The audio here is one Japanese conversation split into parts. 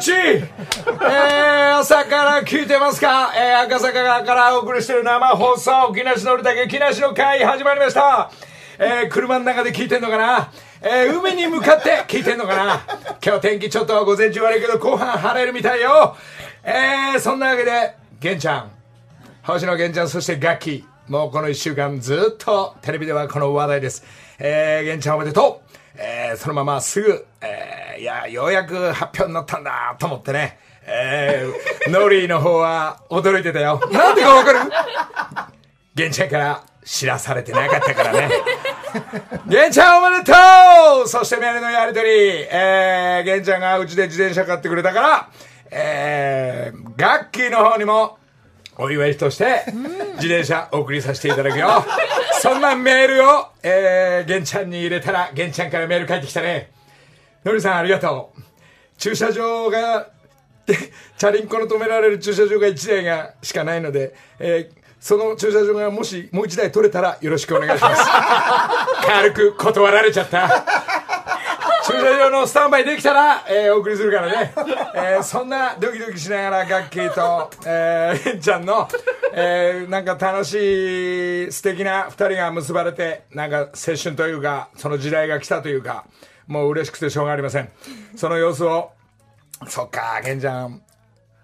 えー、朝から聞いてますか？えー、赤坂からお送りしている生放送、木梨のりだけ木梨の会始まりました。えー、車の中で聞いてんのかな？えー、海に向かって聞いてんのかな？今日天気ちょっと午前中悪いけど後半晴れるみたいよ。えー、そんなわけで、玄ちゃん、星野源ちゃん、そして楽器、もうこの一週間ずっとテレビではこの話題です。えー、玄ちゃんおめでとう。えー、そのまますぐ、えー、いや、ようやく発表になったんだと思ってね、えー、ノリーの方は驚いてたよ。なんでかわかる？玄ちゃんから知らされてなかったからね。玄ちゃんおめでとうそしてメールのやりとり、えー、玄ちゃんがうちで自転車買ってくれたから、えー、ガッキーの方にも、お祝いとして、自転車お送りさせていただくよ。そんなメールを、えー、玄ちゃんに入れたら、玄ちゃんからメール返ってきたね。のりさんありがとう。駐車場が、チャリンコの止められる駐車場が1台がしかないので、えー、その駐車場がもしもう1台取れたらよろしくお願いします。軽く断られちゃった。駐車場のスタンバイできたら、えー、お送りするからね。えー、そんなドキドキしながらガッキーと、えー、ちゃんの、えー、なんか楽しい素敵な二人が結ばれて、なんか青春というか、その時代が来たというか、もう嬉しくてしょうがありません。その様子を、そっか、ケンちゃん、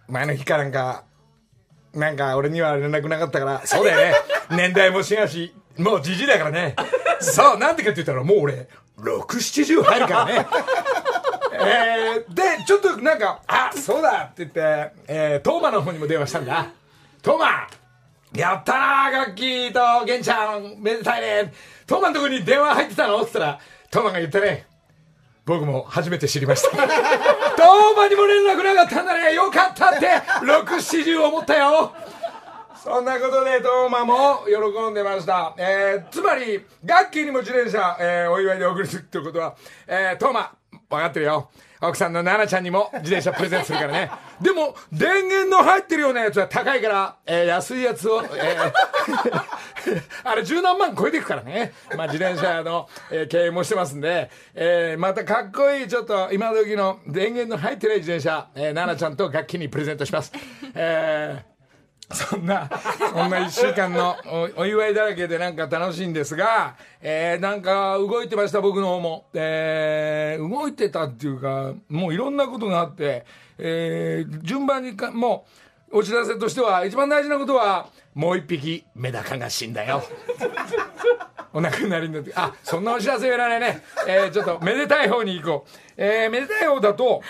前の日かなんか、なんか俺には連絡なかったから、そうだよね。年代も違うし、もうじじいだからね。そう、なんてかって言ったらもう俺、6、70入るからね。えー、で、ちょっとなんか、あ、そうだって言って、えー、トーマの方にも電話したんだ。トーマやったなガッキーとゲンちゃん、めでたいね。トーマのとこに電話入ってたの？って言ったら、トーマが言ったね。僕も初めて知りました。トーマにも連絡なかったんだね。よかったって、6、70思ったよ。そんなことで、トーマも喜んでました。えー、つまり、ガッキーにも自転車、えー、お祝いで送るってことは、えー、トーマ、分かってるよ。奥さんの奈々ちゃんにも自転車プレゼントするからね。でも、電源の入ってるようなやつは高いから、えー、安いやつを、えー、あれ十何万超えていくからね。まあ自転車の、えー、経営もしてますんで、えー、またかっこいいちょっと今時の電源の入ってない自転車、えー、奈々ちゃんと楽器にプレゼントします。えーそんな、そんな一週間のおお祝いだらけでなんか楽しいんですが、えー、なんか動いてました僕の方も。えー、動いてたっていうか、もういろんなことがあって、えー、順番にか、もう、お知らせとしては、一番大事なことは、もう一匹、メダカが死んだよ。お亡くなりになって、あ、そんなお知らせいらないね。えー、ちょっと、めでたい方に行こう。えー、めでたい方だと、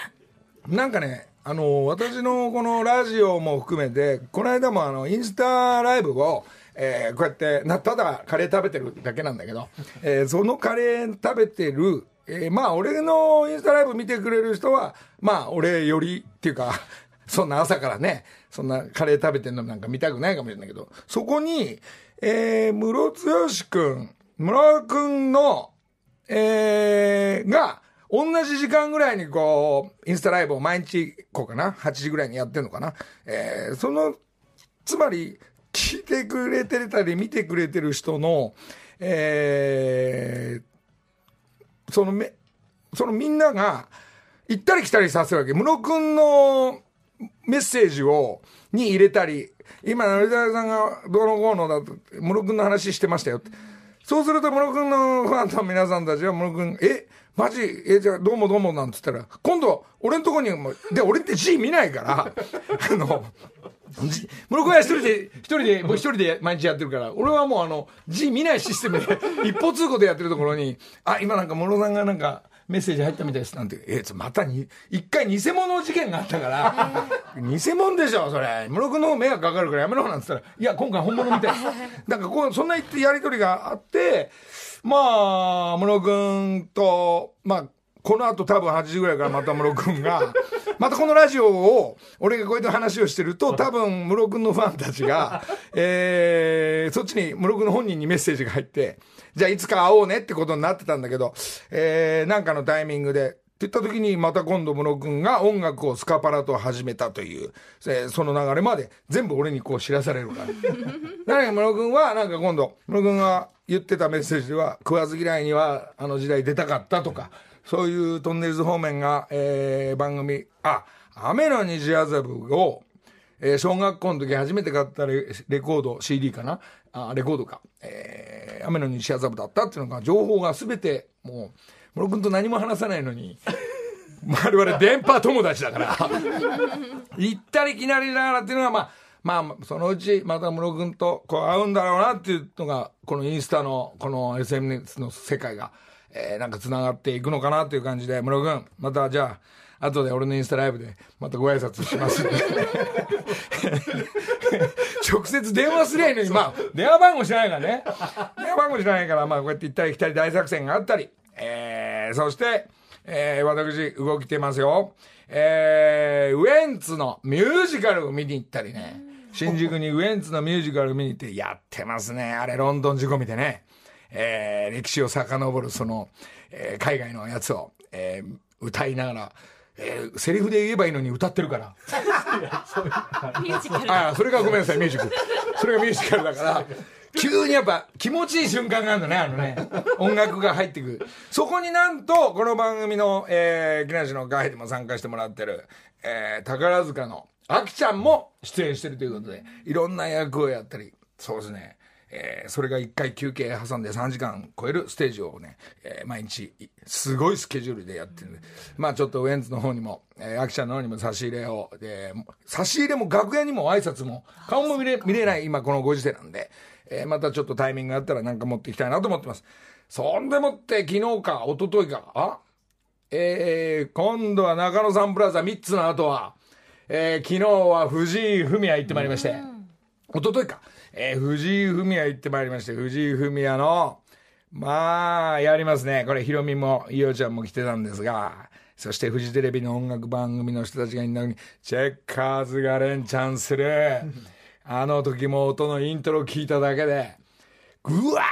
なんかね、あの、私のこのラジオも含めて、この間もあの、インスタライブを、えー、こうやってな、ただカレー食べてるだけなんだけど、えー、そのカレー食べてる、えー、まあ、俺のインスタライブ見てくれる人は、まあ、俺よりっていうか、そんな朝からね、そんなカレー食べてるのなんか見たくないかもしれないけど、そこに、えー、室津義くん、村くんの、えー、が、同じ時間ぐらいにこう、インスタライブを毎日、こうかな ?8 時ぐらいにやってるのかなえー、その、つまり、聞いてくれてたり見てくれてる人の、えー、そのめ、そのみんなが、行ったり来たりさせるわけ。室くんのメッセージを、に入れたり、今、成田さんがどうのこうのだと、室くんの話してましたよって。そうすると、室くんのファンの皆さんたちは、室くん、え、マジ？え、じゃあ、どうもどうもなんつったら、今度、俺のとこにも、で、俺って字見ないから、あの、室君は一人で、一人で、僕一人で毎日やってるから、俺はもうあの、字見ないシステムで、一方通行でやってるところに、あ、今なんか室さんがなんか、メッセージ入ったみたいです。なんて、えー、またに、一回偽物事件があったから、偽物でしょ、それ。室君の迷惑かかるからやめろなんつったら、いや、今回本物みたい。なんかこう、そんなやりとりがあって、まあ、室君と、まあ、この後多分8時ぐらいからまた室君が、またこのラジオを、俺がこうやって話をしてると、多分室君のファンたちが、えー、そっちに室君の本人にメッセージが入って、じゃあいつか会おうねってことになってたんだけど、えー、なんかのタイミングで、って言った時にまた今度室君が音楽をスカパラと始めたという、えー、その流れまで全部俺にこう知らされるから。何か室君はなんか今度、室君が言ってたメッセージでは、食わず嫌いにはあの時代出たかったとか、そういうトンネルズ方面が、えー、番組、あ、雨の虹麻布を、えー、小学校の時初めて買ったレレコード、CD かな？あ、レコードか。えー、雨の虹麻布だったっていうのが、情報がすべて、もう、室君と何も話さないのに、我々電波友達だから、行ったり来なりながらっていうのが、まあ、まあ、そのうちまた室君とこう会うんだろうなっていうのが、このインスタの、この SNS の世界が、えー、なんか繋がっていくのかなっていう感じで、室君、またじゃあ、後で俺のインスタライブでまたご挨拶します 直接電話すりゃいいのに、まあ、電話番号知らないからね。電話番号知らないから、まあ、こうやって行ったり来たり大作戦があったり、えー、そして、えー、私、動きてますよ。えー、ウエンツのミュージカルを見に行ったりね。新宿にウエンツのミュージカル見に行ってやってますね。あれ、ロンドン仕込みでね。えー、歴史を遡るその、えー、海外のやつを、えー、歌いながら、えー、セリフで言えばいいのに歌ってるから。ミュージカル。ああ、それがごめんなさい、ミュージカル。それがミュージカルだから、急にやっぱ気持ちいい瞬間があるのね、あのね。音楽が入ってくる。そこになんと、この番組の、えー、木梨のガイでも参加してもらってる、えー、宝塚の、あきちゃんも出演してるということで、いろんな役をやったり、そうですね。えー、それが1回休憩挟んで3時間超えるステージをね、えー、毎日、すごいスケジュールでやってる。んで、まあちょっとウエンツの方にも、えー、アキちゃんの方にも差し入れを、で、差し入れも楽屋にも挨拶も、顔も見れ、見れない今このご時世なんで、えー、またちょっとタイミングがあったらなんか持っていきたいなと思ってます。そんでもって昨日か、一昨日か、あえー、今度は中野サンプラザ3つの後は、えー、昨日は藤井フミヤ行ってまいりまして、一昨日か、えー、藤井フミヤ行ってまいりまして、藤井フミヤの、まあ、やりますね。これ、ヒロミも、イオちゃんも来てたんですが、そしてフジテレビの音楽番組の人たちがいるのに、チェッカーズが連チャンする。あの時も音のイントロ聞いただけで、ぐわ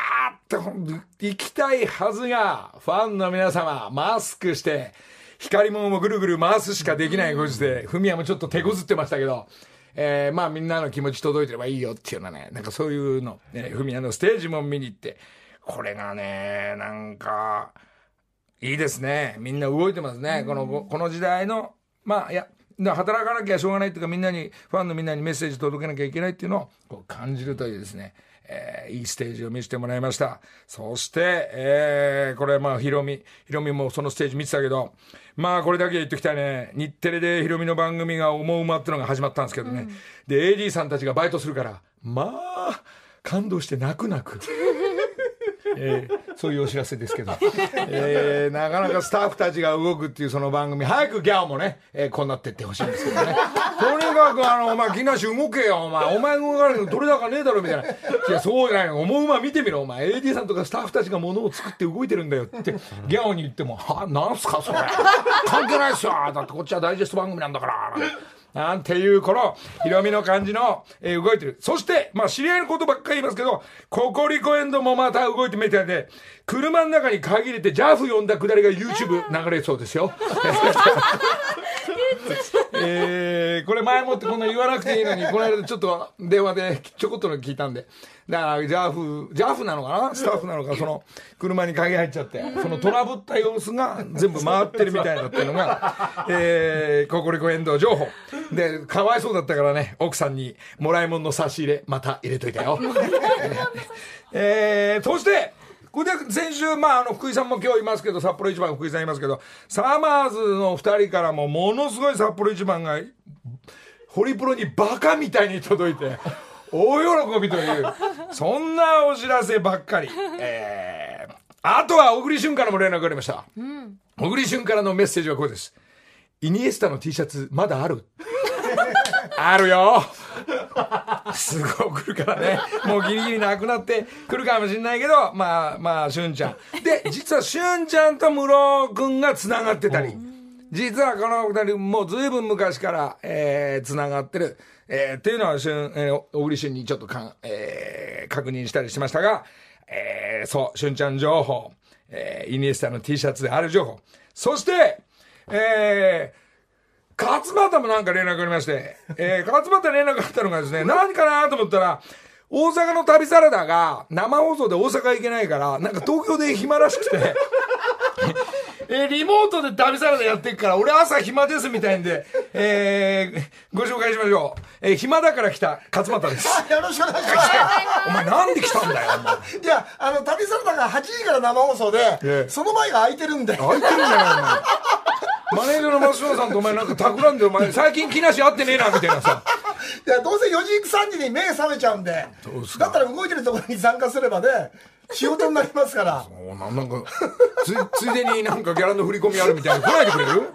ーって行きたいはずが、ファンの皆様、マスクして、光ももぐるぐる回すしかできないご時世、フミヤもちょっと手こずってましたけど、えー、まあみんなの気持ち届いてればいいよっていうのはね、なんかそういうの、ね、フミヤのステージも見に行って、これがね、なんか、いいですね。みんな動いてますね。この、この時代の、まあ、いや、働かなきゃしょうがないっていうか、みんなに、ファンのみんなにメッセージ届けなきゃいけないっていうのをこう感じるというですね、えー、いいステージを見せてもらいました。そして、えー、これまあ、ヒロミ、ヒロミもそのステージ見てたけど、まあ、これだけ言っときたいね。日テレでヒロミの番組が思うまってのが始まったんですけどね。うん、で、AD さんたちがバイトするから、まあ、感動して泣く泣く。えー、そういうお知らせですけど、えー、なかなかスタッフたちが動くっていうその番組、早くギャオもね、えー、こうなってってほしいんですけどね。とにかくあの、お前、木梨動けよ、お前。お前動かないのどれだかねえだろ、みたいな。いや、そうじゃないの。思うま見てみろ、お前。AD さんとかスタッフたちが物を作って動いてるんだよって、ギャオに言っても、は、なんすか、それ。関係ないっすよ。だってこっちはダイジェスト番組なんだから。なんていう、この、ヒロミの感じの、えー、動いてる。そして、まあ、知り合いのことばっかり言いますけど、ココリコエンドもまた動いてみたいで、車の中に限れて、ジャフ呼んだくだりが YouTube 流れそうですよ。えー、これ前もってこんな言わなくていいのに、この間ちょっと電話でちょこっとの聞いたんで。だから、ジャフ、ジャフなのかな？スタッフなのか、その、車に鍵入っちゃって、そのトラブった様子が全部回ってるみたいだっていうのが、えー、ココリコ遠藤情報。で、かわいそうだったからね、奥さんにもらい物の差し入れ、また入れといたよ。えー、そして、これで先週、まあ、あの、福井さんも今日いますけど、札幌一番福井さんいますけど、サマーズの二人からもものすごい札幌一番が、ホリプロにバカみたいに届いて、大喜びという、そんなお知らせばっかり。えー、あとは小栗旬からも連絡がありました。うん、小栗旬からのメッセージはこうです。イニエスタの T シャツまだある あるよすごい来るからね。もうギリギリなくなってくるかもしれないけど、まあまあ、しゅんちゃん。で、実はしゅんちゃんと室くんが繋がってたり、実はこの二人もう随分昔から、えー、繋がってる。えー、っていうのは、しゅん、えー、小栗旬にちょっとかん、えー、確認したりしましたが、えー、そう、しゅんちゃん情報、えー、イニエスタの T シャツである情報。そして、えー、勝俣もなんか連絡ありまして、えー、勝俣連絡あったのがですね、何かなと思ったら、大阪の旅サラダが生放送で大阪行けないから、なんか東京で暇らしくて、えーリモートで旅サラダやってるから、俺朝暇ですみたいんで、えー、ご紹介しましょう。えー暇だから来た勝俣です。よろしくお願いします。お前なんで来たんだよ、お前。いや、あの、旅サラダが8時から生放送で、ええその前が空いてるんで。空いてるんじゃないお前。マネージャーの松島さんとお前なんか企んでお前最近木梨会ってねえなみたいなさ。いや、どうせ4時、3時に目覚めちゃうんで。だったら動いてるところに参加すればね、仕事になりますから。おななんかつついでになんかギャラの振り込みあるみたいな来ないでくれる？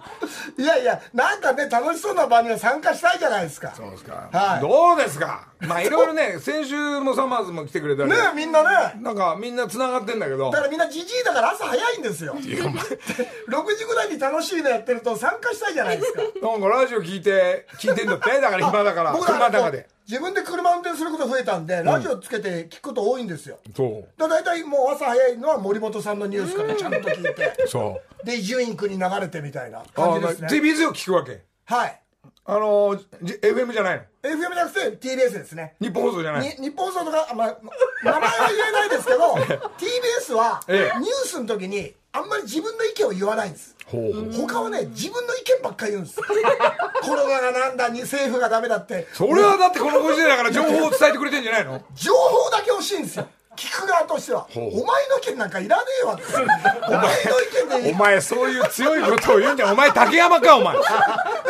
いやいや、なんかね、楽しそうな場には参加したいじゃないですか。そうですか、はいどうですか？まあいろいろね先週もサマーズも来てくれたりねみんなね。なんかみんな繋がってんだけどだからみんなじじいだから朝早いんですよ。6 時ぐらいに楽しいのやってると参加したいじゃないですか。なんかラジオ聞いて聞いてんだって？だから暇だから僕車の中で自分で車運転すること増えたんで、ラジオつけて聞くこと多いんですよ。そう。だ大体もう朝早いのは森本さんのニュースからちゃんと聞いて、そう。で、伊集院君に流れてみたいなあ感じですね。TBS を聞くわけ？はい。あのーじ FM じゃないの？FM じゃなくて TBS ですね。日本放送じゃない？に日本放送とか、まあ、名前は言えないですけど TBS はニュええ。ースの時にあんまり自分の意見を言わないんです他はね自分の意見ばっかり言うんです。コロナがなんだに政府がダメだって。それはだってこのご時世だから情報を伝えてくれてんじゃないの？情報だけ欲しいんですよ。聞く側としては。おう前の意見なんかいらねえわって。お前の意見でいいお前そういう強いことを言うんじゃんお前竹山かお前。だか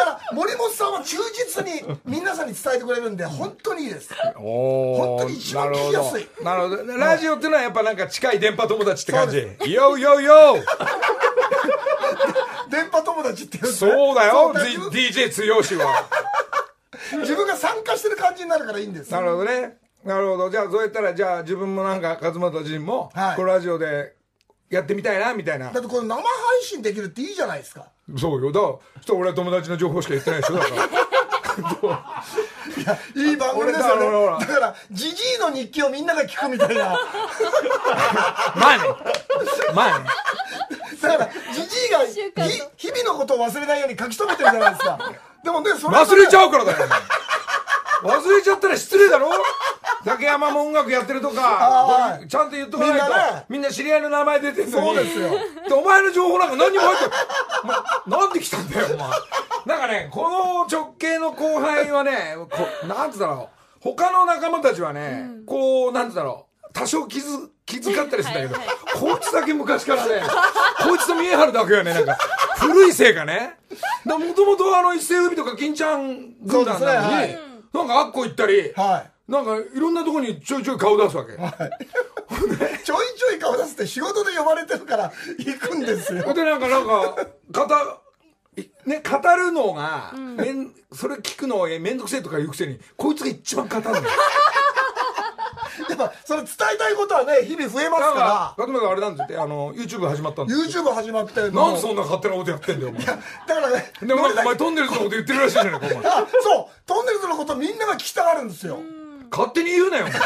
ら森本さんは忠実に皆さんに伝えてくれるんで本当にいいです。本当に一番聞きやすい。なるほど。ラジオっていうのはやっぱなんか近い電波友達って感じ。ヨーヨーヨー電波友達って言うんですそうだよ。DJ 剛は自分が参加してる感じになるからいいんです。なるほどね。なるほど。じゃあそうやったらじゃあ自分もなんか勝俣自身もはい。このラジオでやってみたいなみたいな。だってこれ生配信できるっていいじゃないですか。そうよ。だから俺は友達の情報しか言ってないでしょだからいい番組ですよね。だからジジイの日記をみんなが聞くみたいな。まあね。まあね。だからジジイが日々のことを忘れないように書き留めてるじゃないですか。でもねそれ忘れちゃううからだよ。忘れちゃったら失礼だろ竹山も音楽やってるとかちゃんと言っとかないとみんなね。みんな知り合いの名前出てるのに。そうですよ。でお前の情報なんか何にも入ってお前なんで来たんだよお前。なんかねこの直系の後輩はねこなんつうんだろう。他の仲間たちはね、こうなんつうんだろう。多少気づ気遣ったりするんだけど、はいこいつだけ昔からねこいつと見え張るだけはねなんか古いせいかね。もともとあの一世海とか金ちゃん軍団なのに、そうですねなんかあっこ行ったり、はいなんかいろんなとこにちょいちょい顔出すわけ、ちょいちょい顔出すって仕事で呼ばれてるから行くんですよ。でなんかなんか語い ね語るのが、めんそれ聞くのえめんどくせえとか言うくせにこいつが一番語るんだよ。やっぱそれ伝えたいことはね日々増えますかか勝村があれなんですってあの YouTube 始まったんで YouTube 始まってなんでそんな勝手なことやってんだよお前。だからねでもお前トンネルズのこと言ってるらしいじゃないかお前。あ そう。トンネルズのことみんなが聞きたがるんですよ勝手に言うなよお前。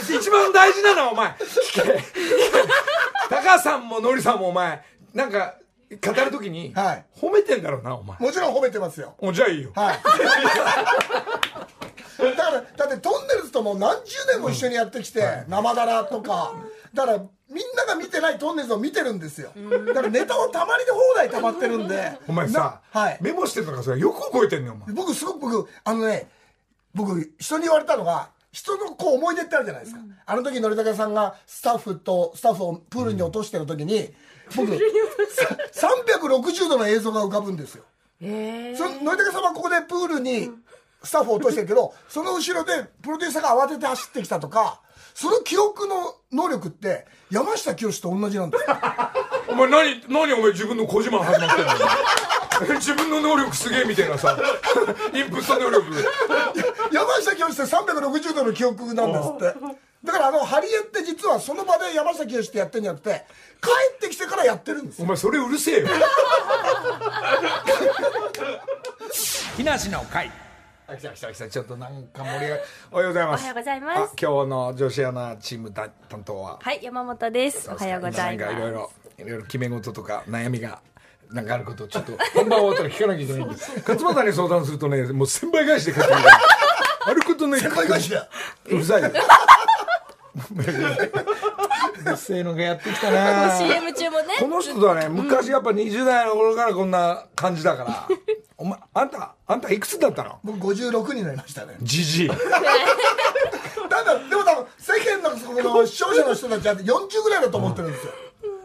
一番大事なのはお前。聞け。高橋さんもノリさんもお前なんか語るときに、はい。褒めてんだろうなお前。もちろん褒めてますよ。おじゃあいいよ。はいだからだってトンネルズともう何十年も一緒にやってきて、生だらとか。だからみんなが見てないトンネルズを見てるんですよ。だからネタをたまりで放題たまってるんで。お前さ、なはい。メモしてるのかそれよく覚えてんねんお前。僕すごく僕あのね僕人に言われたのが人のこう思い出ってあるじゃないですか、あの時のりたけさんがスタッフとスタッフをプールに落としてる時に、僕さ360度の映像が浮かぶんですよ。えそののりたけさんはここでプールにスタッフを落としてるけど、その後ろでプロデューサーが慌てて走ってきたとかその記憶の能力って山下清と同じなんですよ。お前何何お前自分の小自慢始まってんの？自分の能力すげえみたいなさインプット能力。山下清って360度の記憶なんですって。だからあのハリエって実はその場で山下清ってやってんじゃなくて帰ってきてからやってるんですよ。お前それうるせえよ。木梨の会あ来た来た来たちょっとなんか盛り上がり。おはようございます。おはようございます。あ今日の女子アナチーム担当は。はい、山本です。おはようございます。なんかいろいろいろいろ決め事とか悩みがなんかあることをちょっと本番終わったら聞かなきゃいけないんで。す勝俣に相談するとねもう先輩返しで帰ってくる。からあることね先輩返しだ。うる。さいよ別姓のがやってきたな。CM 中もね。この人とはね、昔やっぱ20代の頃からこんな感じだから。お前、あんた、あんたいくつだったの？僕56になりましたね。じじい。ただでも多分世間のその視聴者の人たちは40ぐらいだと思ってるんですよ。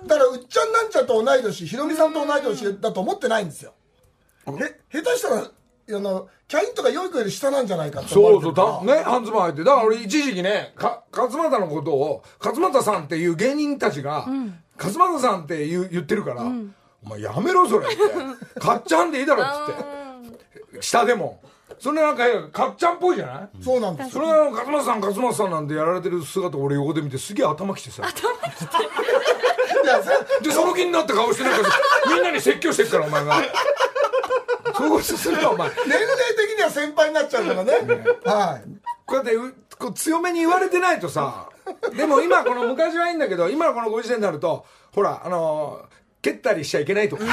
だからうっちゃんなんちゃんと同い年ひろみさんと同い年だと思ってないんですよ。へ下手したらあのキャインとか良い子より下なんじゃないかって思わそうれてるから。そうだ、ね、半ズボン入って。だから俺一時期ね、か、勝俣のことを、勝俣さんっていう芸人たちが、勝俣さんって言う言ってるから、お前やめろそれって。かっちゃんでいいだろっつって。下でも。それなんか、かっちゃんっぽいじゃない？そうなんです。よそれが勝俣さん勝俣さんなんてやられてる姿を俺横で見てすげえ頭きてさ。いやそでその気になった顔してなんかみんなに説教してるからお前がそうするなお前年齢的には先輩になっちゃうからね。はい。こうやってうこう強めに言われてないとさでも今この昔はいいんだけど今のこのご時世になるとほらあのー蹴ったりしちゃいけないとか。ね。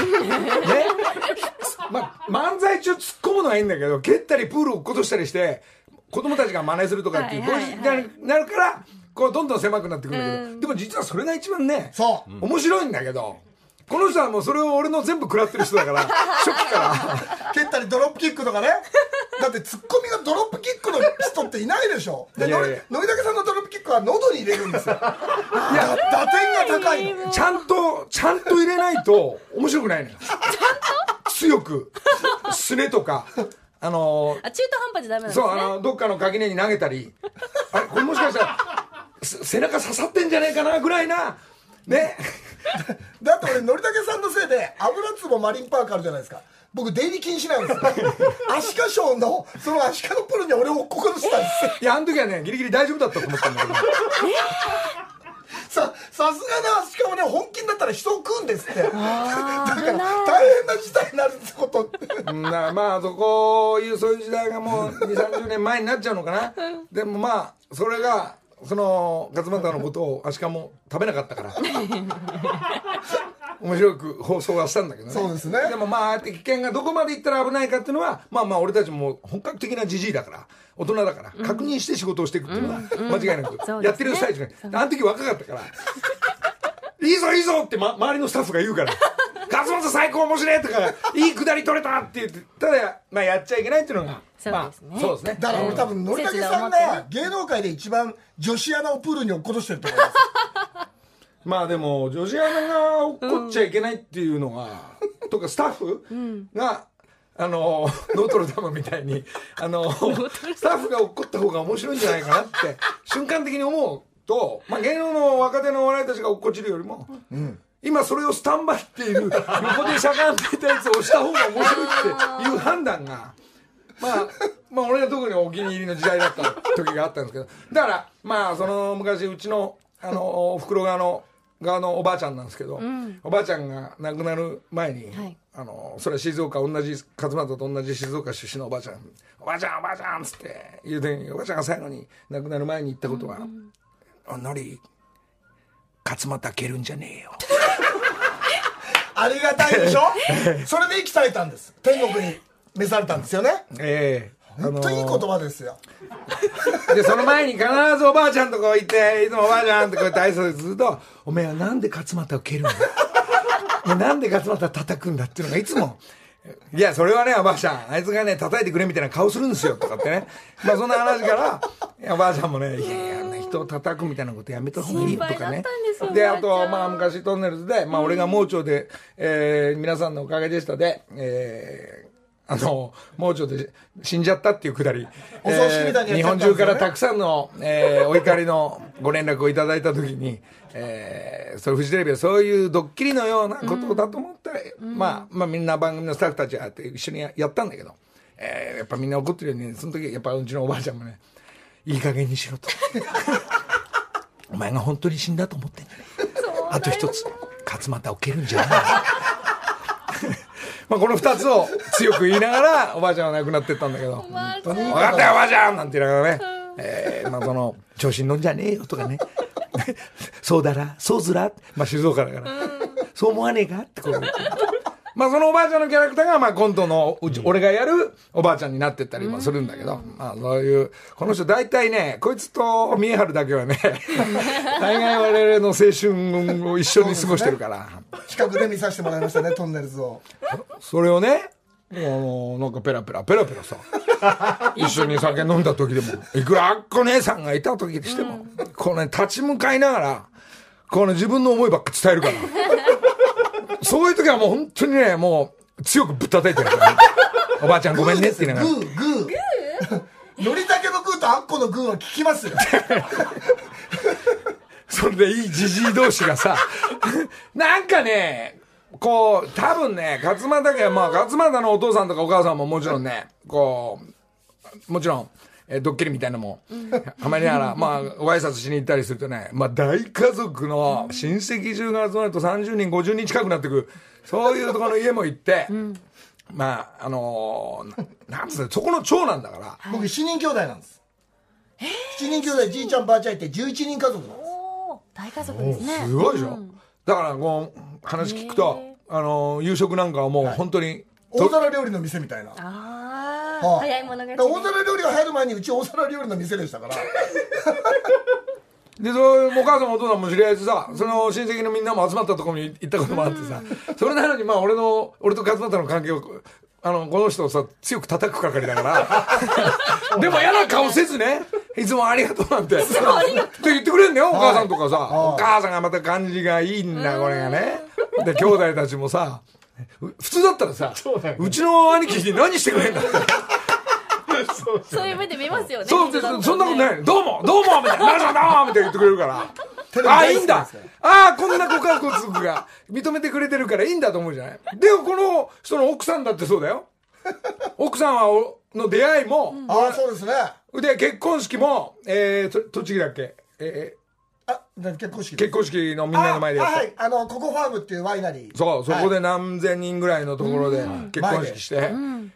まあ漫才中突っ込むのはいいんだけど蹴ったりプール落っことしたりして子供たちが真似するとかっていうご時世になるからこうどんどん狭くなってくるんだけどでも実はそれが一番ねそう。面白いんだけどこの人はもうそれを俺の全部食らってる人だから 初期から。蹴ったりドロップキックとかね。だってツッコミがドロップキックの人っていないでしょ。でいやいや。のりのりたけさんのドロップキックは喉に入れるんですよ。いや打点が高いの。ちゃんと、ちゃんと入れないと面白くないのよ。強く、すねとか、あのあ、中途半端じゃダメなんですそう、ね。あの、どっかの垣根に投げたり、あれ、これもしかしたら、す背中刺さってんじゃねえかなぐらいな、ね。だって俺のりたけさんのせいで油壺マリンパークあるじゃないですか。僕出入り禁止なんですよ。アシカショーのそのアシカのプールに俺を落っこしたんですよいや、あの時はね、ギリギリ大丈夫だったと思ったんだけど。ささすがのアシカもね本気になったら人を食うんですって。だから大変な事態になるってことって。なまあそこいうそういう時代がもう2 3 0年前になっちゃうのかな。でもまあそれがその勝俣のことをアシカも食べなかったから。面白く放送はしたんだけどね。そうですね。でもまあああやって危険がどこまでいったら危ないかっていうのはまあまあ俺たちも本格的なじじいだから大人だから確認して仕事をしていくっていうのは間違いなくやってる最中ね。あの時若かったから。いいぞいいぞって、ま、周りのスタッフが言うから「勝俣最高面白い」とか「いいくだり取れた」って言ってただ、まあ、やっちゃいけないっていうのがそうですね。まあ、そうですね。だから俺多分のりたけさんが芸能界で一番女子アナをプールに落っことしてると思います。まあでも女子アナが落っこっちゃいけないっていうのが、とかスタッフが、あのノートルダムみたいにあのスタッフが落っこった方が面白いんじゃないかなって瞬間的に思うと、まあ、芸能の若手のお笑いたちが落っこちるよりも、今それをスタンバイっている横でしゃがんでいたやつを押した方が面白いっていう判断が。まあ、まあ俺が特にお気に入りの時代だった時があったんですけど。だからまあその昔うちのあのおふくろ側の側のおばあちゃんなんですけど、おばあちゃんが亡くなる前に、はい。あのそれは静岡同じ勝俣と同じ静岡出身のおばあちゃん「おばあちゃんおばあちゃん」っつって言うてんおばあちゃんが最後に亡くなる前に言ったことは「あのり勝俣蹴るんじゃねえよ」ありがたいでしょ？それで生き絶えたんです。天国に召されたんですよね。ええ。本当にいい言葉ですよ。で、その前に必ずおばあちゃんとこ行って、いつもおばあちゃんってこうやって挨拶すると、おめえはなんで勝俣を蹴るんだ？なんで勝俣叩くんだ？っていうのがいつも、いや、それはね、おばあちゃん、あいつがね、叩いてくれみたいな顔するんですよ、とかってね。まあ、そんな話から、おばあちゃんもね、いやいや、あんな人を叩くみたいなことやめた方がいいよとかねで。で、あと、まあ、昔トンネルズで、まあ、俺が盲腸で、えー皆さんのおかげでしたで、えーあの、盲腸で死んじゃったっていうくだり。お葬式みたいにやっちゃ日本中からたくさんの、えーお怒りのご連絡をいただいたときに、えーそれフジテレビはそういうドッキリのようなことだと思ったら、まあ、まあみんな番組のスタッフたちがって一緒にややったんだけど、えーやっぱみんな怒ってるようにね、その時やっぱうちのおばあちゃんもね、いい加減にしろと。お前が本当に死んだと思ってんじゃないあと一つ、勝俣を蹴るんじゃないまあこの二つを強く言いながら、おばあちゃんは亡くなってったんだけど。ばあちゃん分かったよ、おばあちゃんなんて言いながらね。えーまあその、調子に乗んじゃねえよとかね。そうだら、そうずら、まあ静岡だから。そう思わねえかってこう。まあそのおばあちゃんのキャラクターがまあ今度のうち、俺がやるおばあちゃんになってったりもするんだけど、まあそういう、この人大体ね、こいつと三重春だけはね、大概我々の青春を一緒に過ごしてるから、企画で見させてもらいましたねトンネルズを。それをね、あの、なんかペラペラ、ペラペラさ、一緒に酒飲んだ時でも、いくらあっこ姉さんがいた時にしても、このね、立ち向かいながら、この自分の思いばっか伝えるから。そういう時はもう本当にね、もう強くぶったたいてるから、おばあちゃんごめんねって言いながら。グーグーのりたけのグーとアッコのグーは効きますよ。それでいいじじい同士がさ、なんかね、こう、多分ね、勝俣家は、まあ、勝俣のお父さんとかお母さんももちろんね、こう、もちろん、えードッキリみたいなのも、はまりながら、まあ、ご挨拶しに行ったりするとね、まあ、大家族の親戚中が集まると30人、50人近くなってくる、そういうところの家も行って、まあ、あのーななんつうの、そこの長男だから、僕7人兄弟なんです。7人兄弟じいちゃんばあちゃんいて11人家族なんです。大家族ですね。すごいでしょ、だからこう話聞くと、あの夕食なんかはもう本当に、大皿料理の店みたいな。ああはい早い者勝だから大皿料理が入る前にうち大皿料理の店でしたから。でそういうお母さんもお父さんも知り合いでさその親戚のみんなも集まったところに行ったこともあってさ、それなのにまあ俺の俺と勝俣の関係をあのこの人をさ強く叩く係だから。でも嫌な顔せずねいつもありがとうなんて。って言ってくれんだよお母さんとかさ、お母さんがまた感じがいいんだこれがね。で兄弟たちもさう 普通だったらさうちの兄貴に何してくれんだってそういう目で見ますよねそうです、そんなことない。どうも、どうも、みたいな。皆さんどうもみたいな言ってくれるから。ああ、いいんだ。ああ、こんなご家族が認めてくれてるからいいんだと思うじゃない？で、この人の奥さんだってそうだよ。奥さんはおの出会いも、ああそうですねで、結婚式も、えー、と栃木だっけ？えあな結婚式ー結婚式のみんなの前でやった。あはいあのココファームっていうワイナリー。そう、そこはいで何千人ぐらいのところで結婚式して、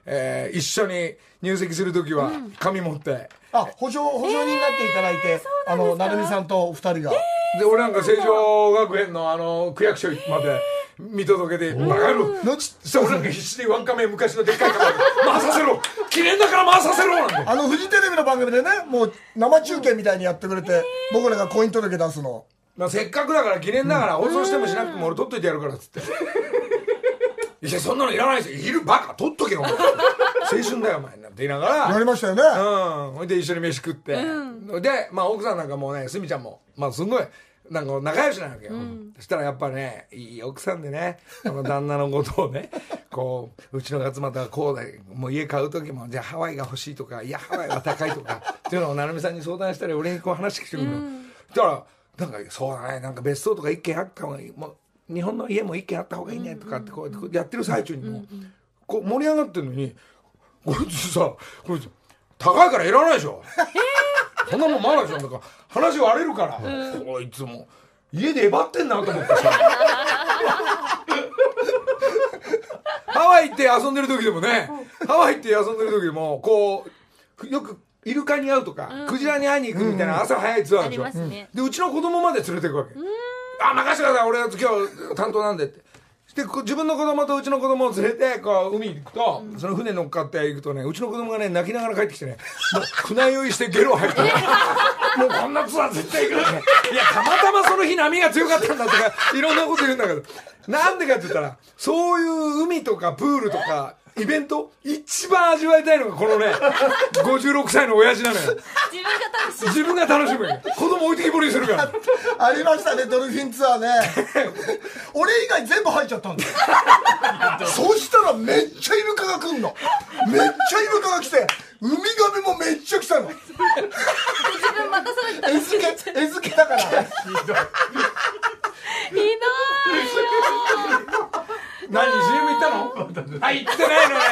えー一緒に入籍するときは紙持って、あ補助補助人になっていただいてあの成美さんと二人が。で、俺なんか成城学園のあの、区役所まで見届けて、バカ野郎のそしたら俺なんか必死でワンカメ昔のでっかいカメラ回させろ記念だから回させろなんて。あのフジテレビの番組でねもう生中継みたいにやってくれて僕らが婚姻届出すのまあ、せっかくだから記念だから放送してもしなくても俺撮っといてやるからっつって。いや、そんなのいらないですよ。いるバカ撮っとけよ、お前。青春だよ、お前。なんて言いながら。やりましたよねうん。ほいで一緒に飯食って。で、まあ奥さんなんかもうね、すみちゃんも、まあすごい、なんか仲良しなわけよ。そしたらやっぱね、いい奥さんでね、あの旦那のことをね、こう、うちの勝俣はこうだよもう家買う時も、じゃあハワイが欲しいとか、いや、ハワイは高いとか、っていうのを成美さんに相談したり、俺にこう話してくるの。そしたら、なんか、そうだね、なんか別荘とか一軒あった方がいい。もう日本の家も一軒あった方がいいねとかってこうやってこうやってる最中にもうこう盛り上がってるのにこいつさこいつ高いからいらないでしょ、そんなもんまだじゃん。だから話割れるから、こいつも。家でえばってんなと思ってさ。ハワイ行って遊んでる時でもね。ハワイ行って遊んでる時でもこうよくイルカに会うとか、クジラに会いに行くみたいな朝早いツアーでしょ、ますね。でうちの子供まで連れてくわけ。あ任せてください。俺は今日担当なんでってでこ自分の子供とうちの子供を連れてこう海に行くと、その船乗っかって行くとねうちの子供がね泣きながら帰ってきてねもう船酔いしてゲロ吐いて、もうこんなツアー絶対行くねいやたまたまその日波が強かったんだとかいろんなこと言うんだけど。なんでかって言ったらそういう海とかプールとかイベント一番味わいたいのがこのね 56歳の親父なのよ。自分が楽しい自分が楽しむ。よ子供置いてきぼりにするから。ありましたねドルフィンツアーね。俺以外全部入っちゃったんだよ。そしたらめっちゃイルカが来んの。めっちゃイルカが来てウミガメもめっちゃ来たの。自分またそれ餌付け餌付けだから。ひどい。よ何 CM 行ったの？はい行ってないのね。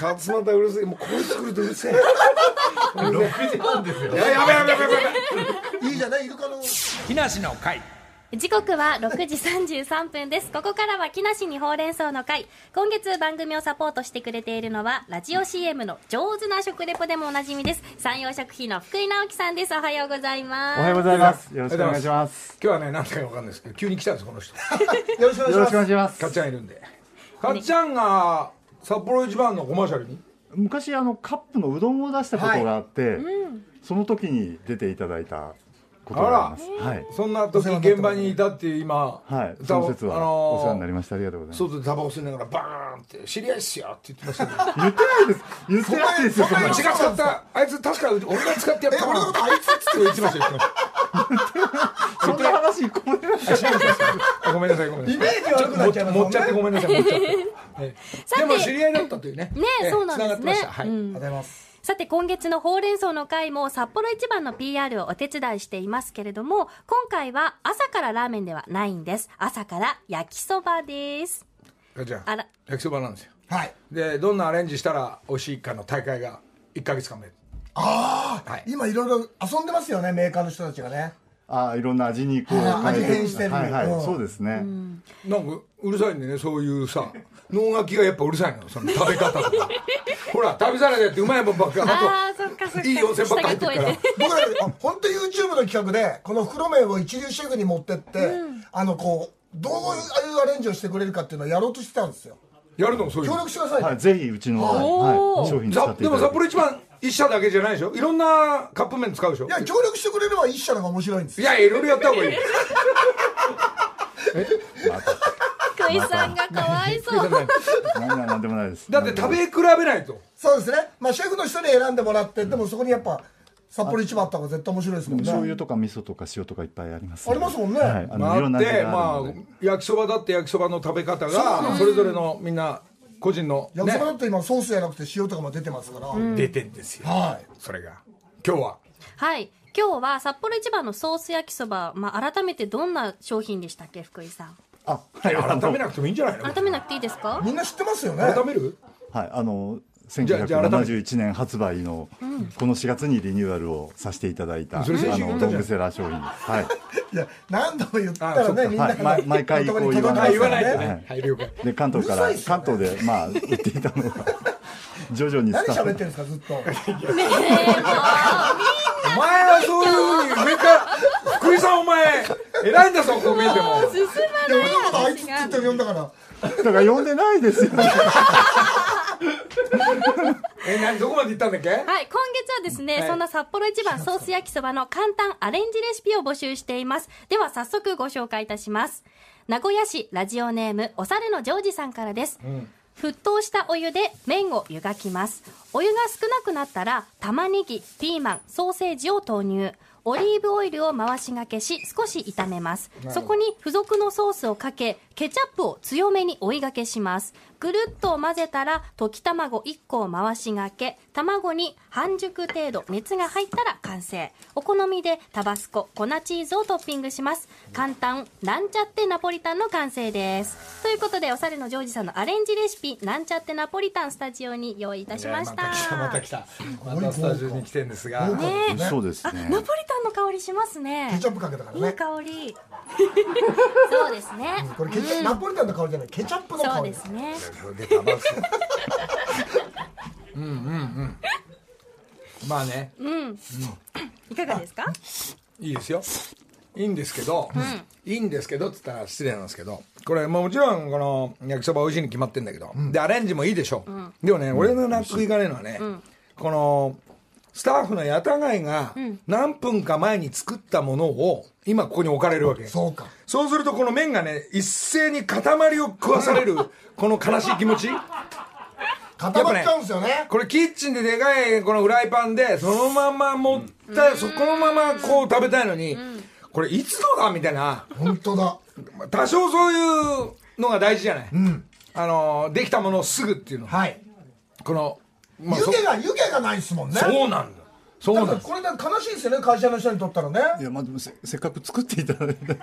勝俣うるせえ。もうこいつ来るとうるせえ。6時半ですよ。いややべやべやべやべいいじゃないイルカの木梨の会時刻は6時33分です。ここからは木梨にほうれん草の会。今月番組をサポートしてくれているのは、ラジオ CM の上手な食レポでもおなじみです。山陽食品の福井直樹さんです。おはようございます。おはようございますよろしくお願いします今日はね何だかわかんないですけど急に来たんですこの人 よろしくお願いしますよろしくお願いしますかっちゃんいるんでかっちゃんが札幌一番のコマーシャルに？昔あのカップのうどんを出したことがあって、その時に出ていただいたことがあります。はい、そんな時現場にいたっていう今はい、その説はあのーお世話になりました。ありがとうございます。外でタバコ吸いながらバーンって「知り合いっすよ」って言ってましたけど。言ってないです。言ってないですよ。そんなうちが使ったあいつ確か俺が使ってやったえ俺のことあいつっつって言ってました言ってましたそんな話ここでなごめんなさいごめんなさい。イメージ悪くなっちゃいますもんね。持っちゃってごめんなさい持っちゃって。ええ。でも知り合いだったというね。ねええそうなんですね。繋がってました。はい。うん。ありがとうございますさて今月のほうれん草の会も札幌一番の PR をお手伝いしていますけれども今回は朝からラーメンではないんです。朝から焼きそばです。じゃああら。焼きそばなんですよ。はい。でどんなアレンジしたら美味しいかの大会が1か月間目。ああ、はい。今いろいろ遊んでますよねメーカーの人たちがね。ああいろんな味にこうはい変えて味変してるはいはい、うん。そうですね、なんかうるさいんでねそういうさ能書きがやっぱうるさいのその食べ方とか ほら旅サラダやってうまいもんばっかあーそっかそっか。いい温泉ばっか入ってるから。僕らあ本当 YouTube の企画でこの袋麺を一流シェフに持ってって、あのこうどういうアレンジをしてくれるかっていうのをやろうとしてたんですよ。やるのそういう協の力してくださいね、はい、ぜひうちの、商品でも札幌一番一社だけじゃないでしょ？いろんなカップ麺使うでしょ？いや協力してくれれば一社の方が面白いんですよ。いやいろいろやった方がいいです。だって食べ比べないと。そうですね。まあシェフの人に選んでもらってでもそこにやっぱ札幌一番あった方が絶対面白いですもんね。醤油とか味噌とか塩とかいっぱいありますありますもんね。はい、あのまあってまあ焼きそばだって焼きそばの食べ方がそれぞれのみんな個人の焼きそばだねって今ソースじゃなくて塩とかも出てますから、出てんですよ。はい。それが。今日は。はい。今日は札幌一番のソース焼きそば、まあ、改めてどんな商品でしたっけ福井さんあ改めなくてもいいんじゃないの？改めなくていいですか？みんな知ってますよね。改める？はいあのじゃあじゃあ改めて1971年発売のこの4月にリニューアルをさせていただいたあのロングセラー商品。ですはい。いや何度も言ったらねみんなはい。ま毎回こう言わあない言わないとはい。ねで関東から関ね東でまあ売っていたのが徐々に何喋ってるんですかずっと。お前はそういうふうに上から福井さんお前偉いんだぞこう見えても。進まない俺のことあいつって呼んだから。だから呼んでないですよえ何どこまで行ったんだっけ？はい、今月はですね、はい。そんな札幌一番ソース焼きそばの簡単アレンジレシピを募集しています。では早速ご紹介いたします。名古屋市ラジオネームお猿のジョージさんからです。沸騰したお湯で麺を湯がきます。お湯が少なくなったら玉ねぎ、ピーマン、ソーセージを投入。オリーブオイルを回しがけし少し炒めますそこに付属のソースをかけケチャップを強めに追いがけしますぐるっと混ぜたら溶き卵1個を回しがけ卵に半熟程度熱が入ったら完成。お好みでタバスコ粉チーズをトッピングします。簡単なんちゃってナポリタンの完成です。ということでお猿のジョージさんのアレンジレシピなんちゃってナポリタンスタジオに用意いたしました。また来たまた来た。またスタジオに来てんですが。ねそうですあ、ねナポリタンの香りしますね。ケチャップかけたからいいね香り。そうですね。これケチャナポリタンの香りじゃない。ケチャップのそう香りですね。それでタバスコうんうんうん。まあね。いかがですか？いいですよ。いいんですけど、いいんですけどって言ったら失礼なんですけどこれ、まあ、もちろんこの焼きそば美味しいに決まってんだけど、でアレンジもいいでしょう、でもね、俺の納得いかねえのはね、このスタッフのヤタガイが何分か前に作ったものを今ここに置かれるわけ。そうか。そうするとこの麺がね一斉に塊を食わされる この悲しい気持ち。固まっちゃうんですよね。これキッチンででかいこのフライパンでそのまま持ってそこのままこう食べたいのにこれいつのだみたいな。本当だ。多少そういうのが大事じゃない、あのできたものをすぐっていうの。はい。この、まあ、湯そ気が湯気がないですもんね。そうなんだ。そうなんだだからこれで悲しいですよね会社の人にとったらね。いやまあでもせせっかく作っていただいた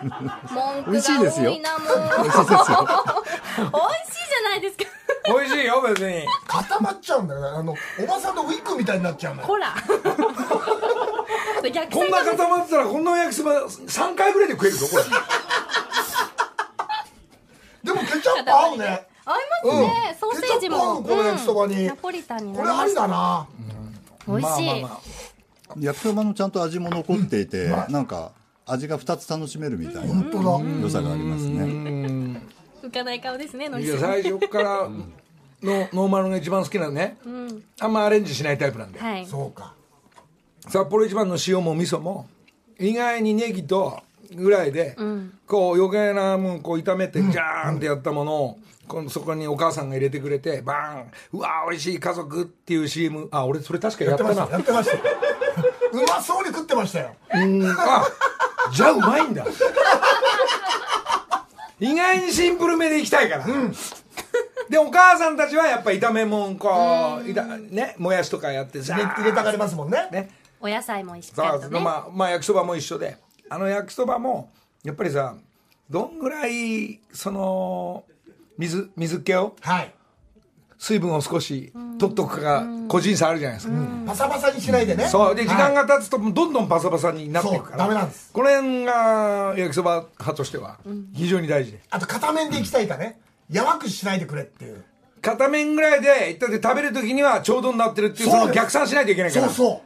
美味しいですよが多いなもう。美味しいですよ。美味しいじゃないですか。美味しいよ別に。固まっちゃうんだよね。あのおばさんのウィッグみたいになっちゃうのよ。ほら。逆こんな固まってたらこんな焼きそば3回ぐらいで食えるぞこれ。でもケチャップ合うねますね。ソーセージも。うこの焼きそばにナポリタンにこれあり。だな。美味しい。まあまあまあ。焼きそばのちゃんと味も残っていて、なんか味が2つ楽しめるみたいな本当だ。良さがありますね。浮かない顔ですねのいやりさん。最初からのノーマルが一番好きなのね、あんまアレンジしないタイプなんで、はい。そうか。札幌一番の塩も味噌も意外にネギとぐらいで、こう余計なもんこう炒めてジャーンってやったものを、このそこにお母さんが入れてくれてバーンうわー美味しい家族っていう CM あ俺それ確かややったな。ってました。やってました。うまそうに食ってましたよ。うん。あじゃあうまいんだ。意外にシンプルめでいきたいから、でお母さんたちはやっぱ炒めもんこう、いたねもやしとかやってさ入れ入れたがりますもんね。ね。お野菜もしっそうかりとね、まあ、まあ焼きそばも一緒で。あの焼きそばもやっぱりさどんぐらいその水水気を？はい。水分を少し取っとくかが個人差あるじゃないですか、パサパサにしないでね。そう。で時間がが経つとどんどんパサパサになっていくから。ダメなんです。この辺が焼きそば派としては非常に大事。であと片面でいきたいかね。やわくしないでくれっていう。片面ぐらいでだって食べる時にはちょうどになってるっていうその逆算しないといけないから。そうそ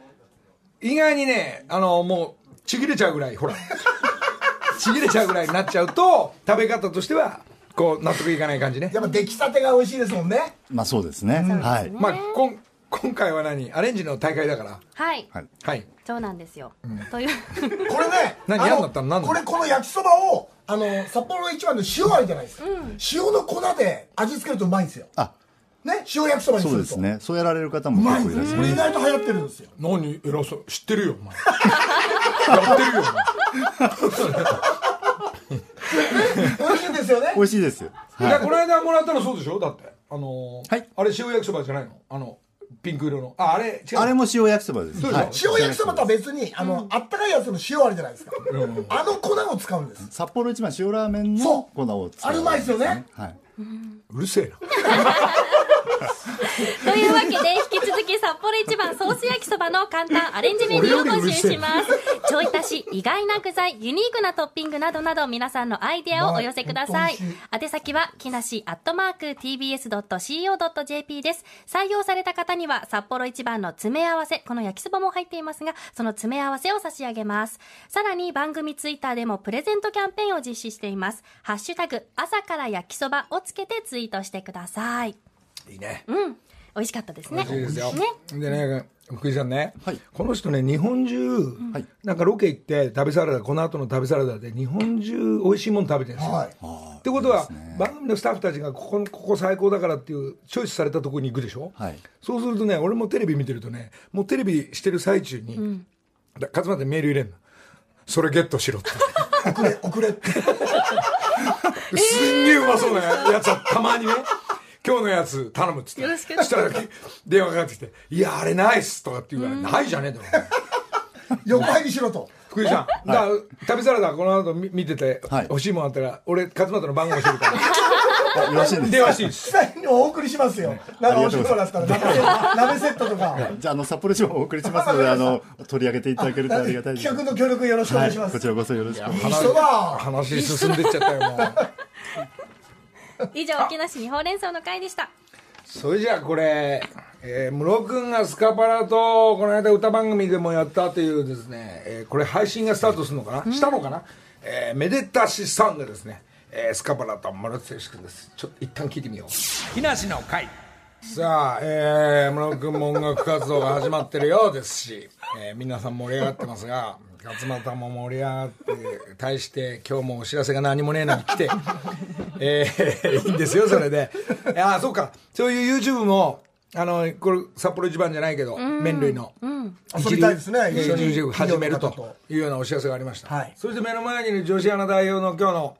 う。意外にねあのもうちぎれちゃうぐらいほら。ちぎれちゃうぐらいになっちゃうと食べ方としてはこう納得いかない感じね。やっぱ出来たてが美味しいですもんね。まあそうですね。はい。まあこん今回は何？アレンジの大会だから。はい。はい。はい。そうなんですよ、という。これね何？あの嫌になったの？何なの？これこの焼きそばをあの札幌一番の塩あるじゃないですか、塩の粉で味付けるとうまいんですよ。あ、ね？塩焼きそばにすると。そうですね。そうやられる方もうまい。結構いらっしゃいこれ。意外と流行ってるんですよ。何？偉そう。知ってるよお前。やってるよ美味しいんですよね。美味しいですよ。はい。やこの間もらったのそうでしょ？だって。あのーはい。あれ塩焼きそばじゃないの？あのピンク色の。ああれ違う。あれも塩焼きそばです。そうでしょ？はい。塩焼きそばとは別にあの、あったかいやつの塩あるじゃないですか、あの粉を使うんです。札幌一番塩ラーメンその粉を使あれうまいですよね。はい。うるせえな というわけで引き続き札幌一番ソース焼きそばの簡単アレンジメニューを募集します。ちょい足し意外な具材ユニークなトッピングなどなど皆さんのアイデアをお寄せください。宛先は木梨アットマーク TBS.CO.JP です。採用された方には札幌一番の詰め合わせこの焼きそばも入っていますがその詰め合わせを差し上げます。さらに番組ツイッターでもプレゼントキャンペーンを実施しています。ハッシュタグ朝から焼きそばをつけてツイートしてください。いいね。うん美味しかったですね。美味しいですよ。ね。でね、福井さんね、はい。この人ね、日本中、はいなんかロケ行って旅サラダ、この後の旅サラダで日本中美味しいもの食べてるんですよ。はい。ってことは、番組のスタッフたちがここここ最高だからっていうチョイスされたところに行くでしょ、はい。そうするとね俺もテレビ見てるとねもうテレビしてる最中に、だ勝俣メール入れんの。それゲットしろって。遅れ遅れって。すんげえうまそうなやつはたまにね今日のやつ頼むっつって。よろしく。そしたら電話かかってきて「いやあれナイス」とかって言うから「ないじゃねえだろ」横入りしろと。福井さん、だ旅サラダこの後見見てて、はい。欲しいもんあったら俺勝俣の番号教えるから。あよろしいです。電話していお送りしますよ。なんか美味しいものだったら鍋セットとか。じゃあ、あの、札幌一番お送りしますので、あの、取り上げていただけるとありがたいです。企画の協力よろしくお願いします、こちらこそよろしく。お願いします。話進んでっちゃったよもう 以上木梨にほうれん草の会でした。それじゃあこれ、えー、室君がスカパラとこの間歌番組でもやったというですね、えーこれ配信がスタートするのかな、したのかな、えーめでたしソングですね、えースカパラと室津義君です。ちょっと一旦聞いてみよう。木梨の会。さあ、えー、室君も音楽活動が始まってるようですし、えー皆さん盛り上がってますが勝俣も盛り上がって対して今日もお知らせが何もねえのに来て えーいいんですよそれで。ああそうか。そういう YouTube もあのこれ札幌一番じゃないけど、麺類の、遊びたいですねえー一緒に YouTube 始めるというようなお知らせがありました、はい。そして目の前にいる女子アナ代表の今日の、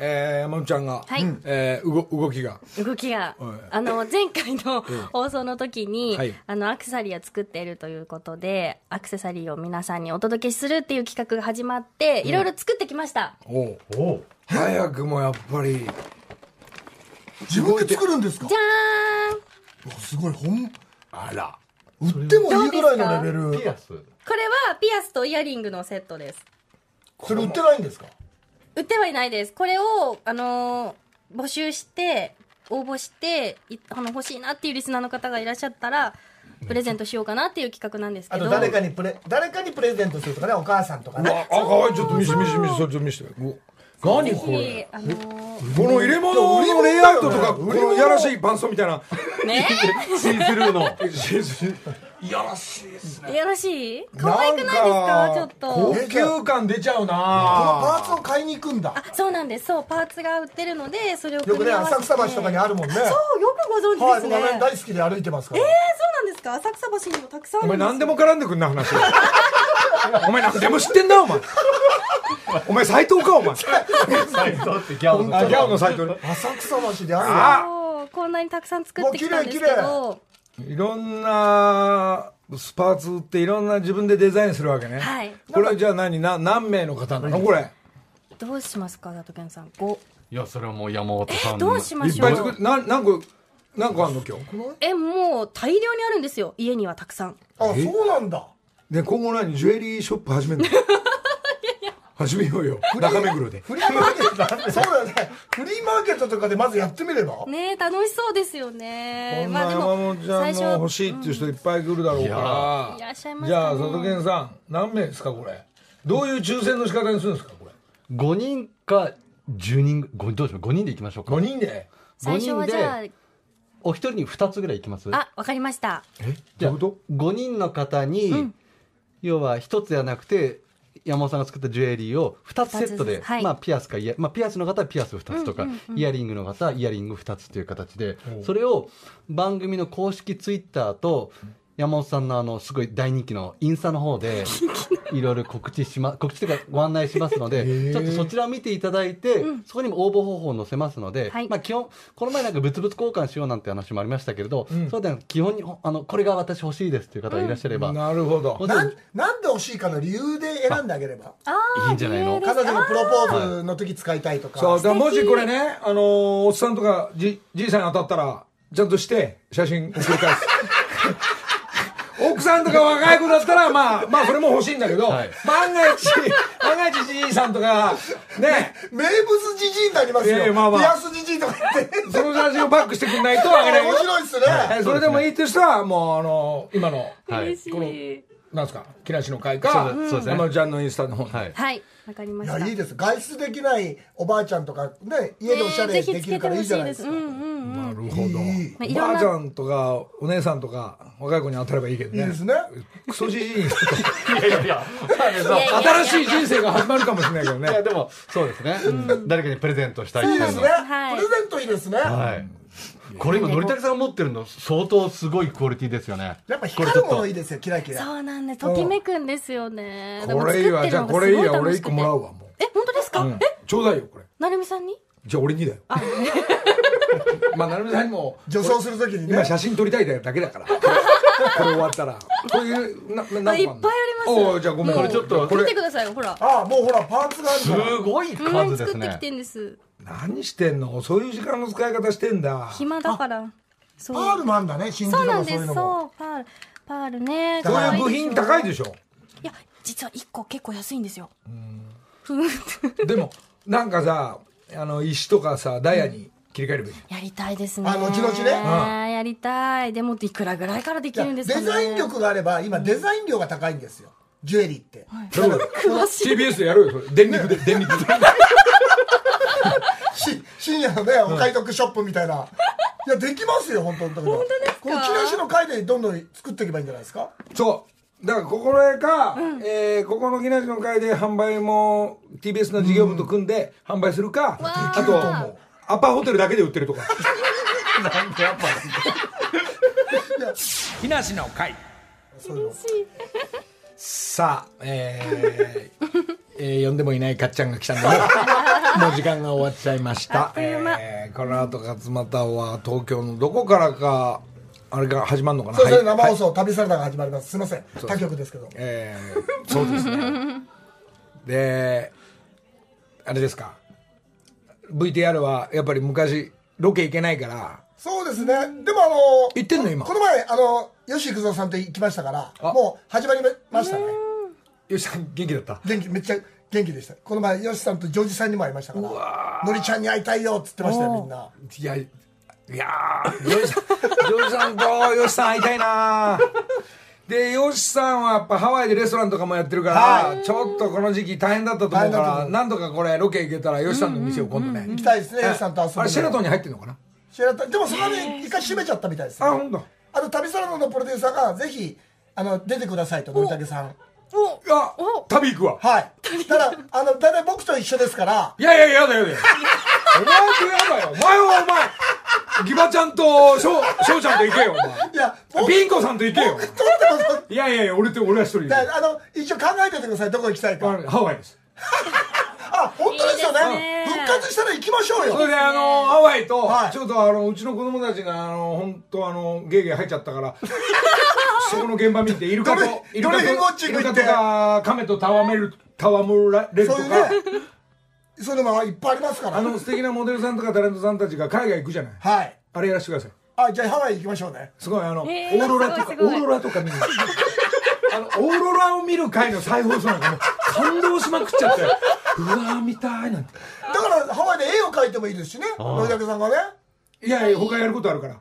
えー、山本ちゃんが、はい。えー動動きが。動きが。はい。あの前回の放送の時に、はい。あのアクセサリーを作っているということでアクセサリーを皆さんにお届けするっていう企画が始まっていろいろ作ってきました、おう。早くもやっぱり。自分で作るんですか？じゃーん。すごい。本あら。売ってもいいぐらいのレベル。これはピアスとイヤリングのセットです。それ売ってないんですか？売ってはいないです。これをあのー募集して応募していあの欲しいなっていうリスナーの方がいらっしゃったらプレゼントしようかなっていう企画なんですけど。あと誰かにプレ誰かにプレゼントするとかねお母さんとかね。あかわいい。ちょっと見せて見せて見せてそれちょっと見せて何これ？あのーこの入れ物のレイアウトとかこのいやらしいパンストみたいな。ね？シースルーのいやらしいですね。いやらしい？可愛くないですか？ちょっ高と級感出ちゃうこのなパーツを買いに行くんだ。あそうなんです。そうパーツが売ってるのでそれをよくね組み合わせて。浅草橋とかにあるもんね。そうよくご存はい知ですね、僕はね大好きで歩いてますから。えー、そうなんですか？浅草橋にもたくさんあるんですお前何でも絡んでくんな話お前何でも知ってんだお前。お前斎藤かお前。サイトってギャオのあギャオの斎藤。ね。浅草橋であるこんなにたくさん作ってきたんですけど。いろんなスパーツ売っていろんな自分でデザインするわけね。はい。これはじゃあ何な何名の方なの？これ。どうしますかダトケンさん。5いやそれはもう山本さんどうしまいっしょう？ぱい作な何個何個あんの今日？えもう大量にあるんですよ。家にはたくさん。あそうなんだで今後何？ジュエリーショップ始めるの？始めようよ。中目黒でフリーマーケット。そうだよね。フリーマーケットとかでまずやってみれば。ね楽しそうですよね。こんな山本ちゃんの欲しいっていう人いっぱい来るだろうから。いらっしゃいますじゃあかね佐藤健さん何名ですかこれ？どういう抽選の仕方にするんですかこれ？5人か10人ごどうしよう？5人でいきましょうか。5人で。最初はじゃお一人に2つぐらいいきます？ああわかりました。え？じゃあどういうこ5人の方に、要は1つではなくて山本さんが作ったジュエリーを2つセットで、はい。まあ、ピアスかイヤ、まあ、ピアスの方はピアス2つとか、イヤリングの方はイヤリング2つという形でそれを番組の公式ツイッターと山本さんのあのすごい大人気のインスタの方でいろいろ告知しま告知というかご案内しますので ちょっとそちらを見ていただいて、そこにも応募方法を載せますので、はい。まあ、基本この前なんか物々交換しようなんて話もありましたけれど、そうではなく基本にあのこれが私欲しいですという方がいらっしゃれば、となるほど。なんんなんで欲しいかの理由で選んであげれば。いいんじゃないの？彼女のプロポーズの時使いたいとか、そうもしこれねあのーおっさんとかじじいさんに当たったらちゃんとして写真送り返す。奥 さんとか若い子だったらまあ まあそれも欲しいんだけど、はい。万が一 万が一じいさんとかね。名物じじいになりますよ、いやいやまあまあ。ピアスじじいとか言ってその写真をバックしてくんないとあげないよ。面白いっすね、はいそれでもいいって人はもうあの今のはい。嬉しいなんですか？木梨の会か？山ちゃんのインスタの方に、はい。はいわかりまいした。やいいです。外出できないおばあちゃんとかね家でおしゃれできるからいいじゃないですか、なるほど。おばあちゃんとかお姉さんとか若い子に当たればいいけどね。いいですね。クソじじいに。いやいやいや。いやいや新しい人生が始まるかもしれないけどいやねでもそうですね、誰かにプレゼントしたいいいいですね、はいプレゼントいいですね、はいこれ今のりたけさんが持ってるの相当すごいクオリティですよね。やっぱ光るものいいですよキラキラ。そうなんです。ときめくんですよね。これいいわじゃあこれいいわ。俺一個もらううわもえ本当ですか、う、うん。え、ちょうだいよこれ。なるみさんに？じゃあ俺にだよ。まあ成美さんにも女装するときにね。今写真撮りたいだけだから。これ終わったら。こういうなな何個あいっぱいありますおうじゃあごめん。これちょっとこれ。見てくださいよほら。ああもうほらパーツがあるすから。ごいこん数ですね作ってきてんです。何してんの？そういう時間の使い方してんだ。暇だから。そうパールもあるんだね真珠そうなんです。そういうのも。そうパールパールね。そういう部品高いでしょ？いや実は1個結構安いんですよ。でもなんかさあの石とかさダイヤに切り替えればいいじゃんやりたいですね。あ後々ね。やりたい。でもいくらぐらいからできるんですかね。デザイン力があれば今デザイン量が高いんですよ。ジュエリーって、だから TBS でやろうよ。それ電力で電力で。し深夜のねお買い得ショップみたいな、いやできますよ本当に。本当ですか？この木梨の会でどんどん作っていけばいいんじゃないですか？そう。だからここれか、えーここの木梨の会で販売も TBS の事業部と組んで販売するか、あできると思とうアパホテルだけで売ってるとか。木梨の会。そういうの。さあえーえー呼んでもいないかっちゃんが来たんでもうもう時間が終わっちゃいましあたっという間。えーこの後勝俣は東京のどこからかあれが始まるのかな？そうですね、はい。生放送、旅サラダが始まります。すいません。他局ですけどえーそうですね。であれですか？VTR はやっぱり昔ロケ行けないから。そうですね。でもあの行ってんの今？この前あの吉幾三さんと行きましたからあ。もう始まりましたね。よしさん元気だった？元気めっちゃ元気でした。この前吉さんとジョージさんにも会いましたからのりちゃんに会いたいよっつってましたよみんな。いやいやージョージさんジョージさんと吉さん会いたいなで、ヨシさんはやっぱハワイでレストランとかもやってるから、はちょっとこの時期大変だったと思うから、なんとかこれロケ行けたらヨシさんの店を今度ね。行きたいですね、ヨシさんと遊びにあれ、シェラトンに入ってんのかな？シェラトン。でもそのね一回閉めちゃったみたいですあ、よほんと。あと旅サラダのプロデューサーがぜひあの出てくださいとのりたけさんあ、旅行くわ。はいただあの大体僕と一緒ですからいやいや、やだやだよ。お前とやだよ。お前はお前、ギバちゃんと、しょう、しょうちゃんと行けよ、お前。いや僕ピンコさんと行けよ。いやいやいや、俺と、俺は一人で。だあの一応考えててくださいどこ行きたいかハワイです。あ本当ですよね。いいですね。復活したら行きましょうよ。それで、あの、ハワイとは、い。ちょっとあの、うちの子供たちが、あの、本当あの、ゲーゲー入っちゃったから、そこの現場見て、イルカとどれ、イルカと、か、カメと戯れる、戯れるとか、そういうのもいっぱいありますから。あの、素敵なモデルさんとかタレントさんたちが海外行くじゃない。はい。あれやらせてください。あじゃあハワイ行きましょうね。すごい、あの、オえーーロラとか、オーロラとか見る。の。あの、オーロラを見る回の再放送なんかもう感動しまくっちゃって、うわー見たいなんて。だからハワイで絵を描いてもいいですしねのりたけさんがねいやいや、他やることあるから。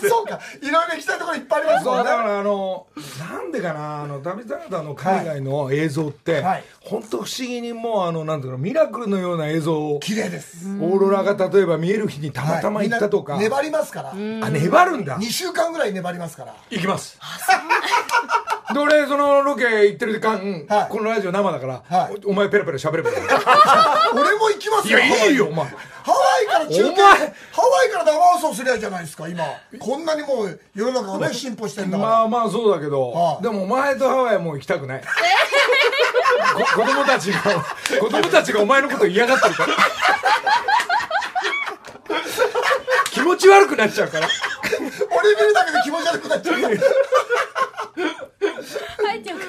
そうか。いろいろ行きたいところいっぱいありますそうもんね。だからあのなんでかなあの旅サラダの海外の映像って、はい。本当不思議にもうあのなんていうのミラクルのような映像を綺麗です。オーロラが例えば見える日にたまたま行ったとか、はい粘りますから。あ粘るんだ。2週間ぐらい粘りますから。行きます。で俺 そのロケ行ってる時間、はい。このラジオ生だから、はい。おお前ペラペラ喋ればいい。俺も行きますよいやいいよお前ハワイから中継ハワイから生放送すりゃいいじゃないですか今。こんなにもう世の中がね 進歩してんだから、まあまあそうだけど、はい。でもお前とハワイはもう行きたくない、こ子供たちが子供たちがお前のこと嫌がってるから。気持ち悪くなっちゃうから。俺見るだけで気持ち悪くなっちゃうから。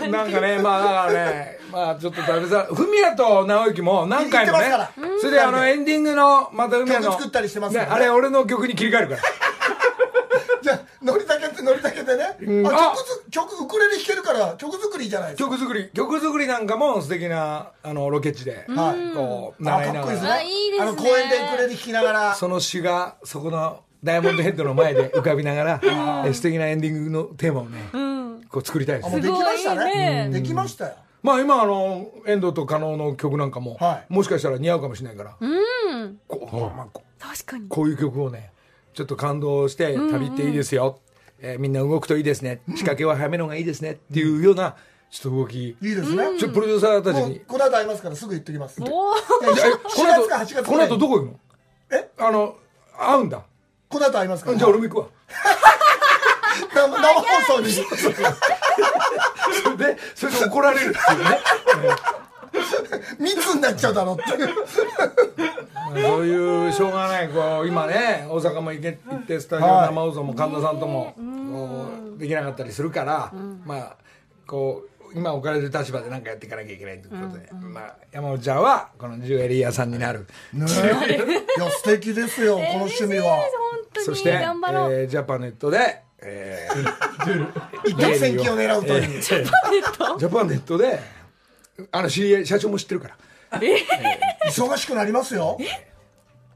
なんかねまあだからねまあちょっと食べさフミヤと直之も何回もねそれであのエンディングのまたフミヤの曲作ったりしてますね。あれ俺の曲に切り替えるから。じゃあノリだけってノリだけでね、ん。ああ！曲ず曲ウクレレ弾けるから曲作りじゃないですか。曲作り。曲作りなんかも素敵なあのロケ地ではい。こうあ習いながら。かっこいいですね。あいいですね。あの公園でウクレレ弾きながら。その詩がそこのダイヤモンドヘッドの前で浮かびながらえ素敵なエンディングのテーマをね、こう作りたいです。あもうできましたすごいね。ねできましたよまあ今あの遠藤と加納の曲なんかも、はい。もしかしたら似合うかもしれないから、うん。こうまあこう確かに。こういう曲をねちょっと感動して旅っていいですよ、えーみんな動くといいですね。仕掛けは早めの方がいいですねっていうようなちょっと動き、いいですね。ちょっとプロデューサーたちに。この後会いますからすぐ言っときます。おー。え4この後月か8月この後どこ行くの？え？あの会うんだ。この後会いますから。じゃあ俺も行くわ 生生放送に。それでそれで怒られるっていうね。密になっちゃうだろうっていう。ま あそういうしょうがないこう今ね大阪も行け行ってスタジオはい。生放送も神田さんともこうできなかったりするから、まあこう今置かれる立場で何かやっていかなきゃいけないということで、まあ、山本ちゃんはこのジュエリー屋さんになる。ねえ。いや素敵ですよこの趣味は。そして、えージャパネットで、えー、一攫千金を狙うというジャパネット。であの知り合い社長も知ってるから。忙しくなりますよ。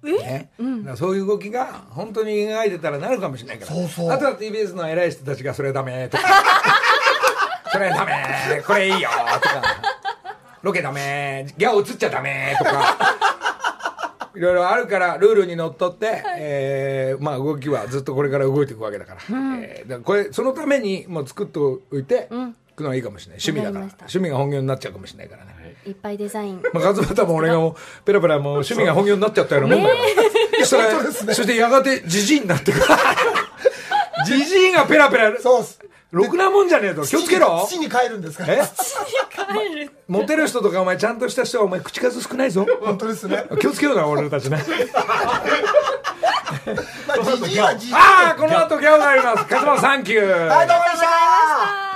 ね、だからそういう動きが本当に描いてたらなるかもしれないから。そうそう。あとは TBS の偉い人たちがそれはダメとか。それはダメこれいいよとか。ロケダメギャオ映っちゃダメとかいろいろあるからルールにのっとって、えーまあ、動きはずっとこれから動いていくわけだから,、えーだからこれそのためにもう作っておいて、いくのはいいかもしれない。趣味だから。趣味が本業になっちゃうかもしれないからね、いっぱいデザイン。まあ、勝俣も俺がもうペラペラもう趣味が本業になっちゃったようなもんだから、それそしてやがてじじいになってくる。じじいがペラペラ。そうっすろくなもんじゃねえと。気をつけろ。土に帰るんですか？らえモテる人とかお前ちゃんとした人はお前口数少ないぞ。本当ですね。気をつけような俺たちね。まあじじいはじじい。ああこの後ギャオがあります。勝俣サンキュー。はいどうもありがとうございました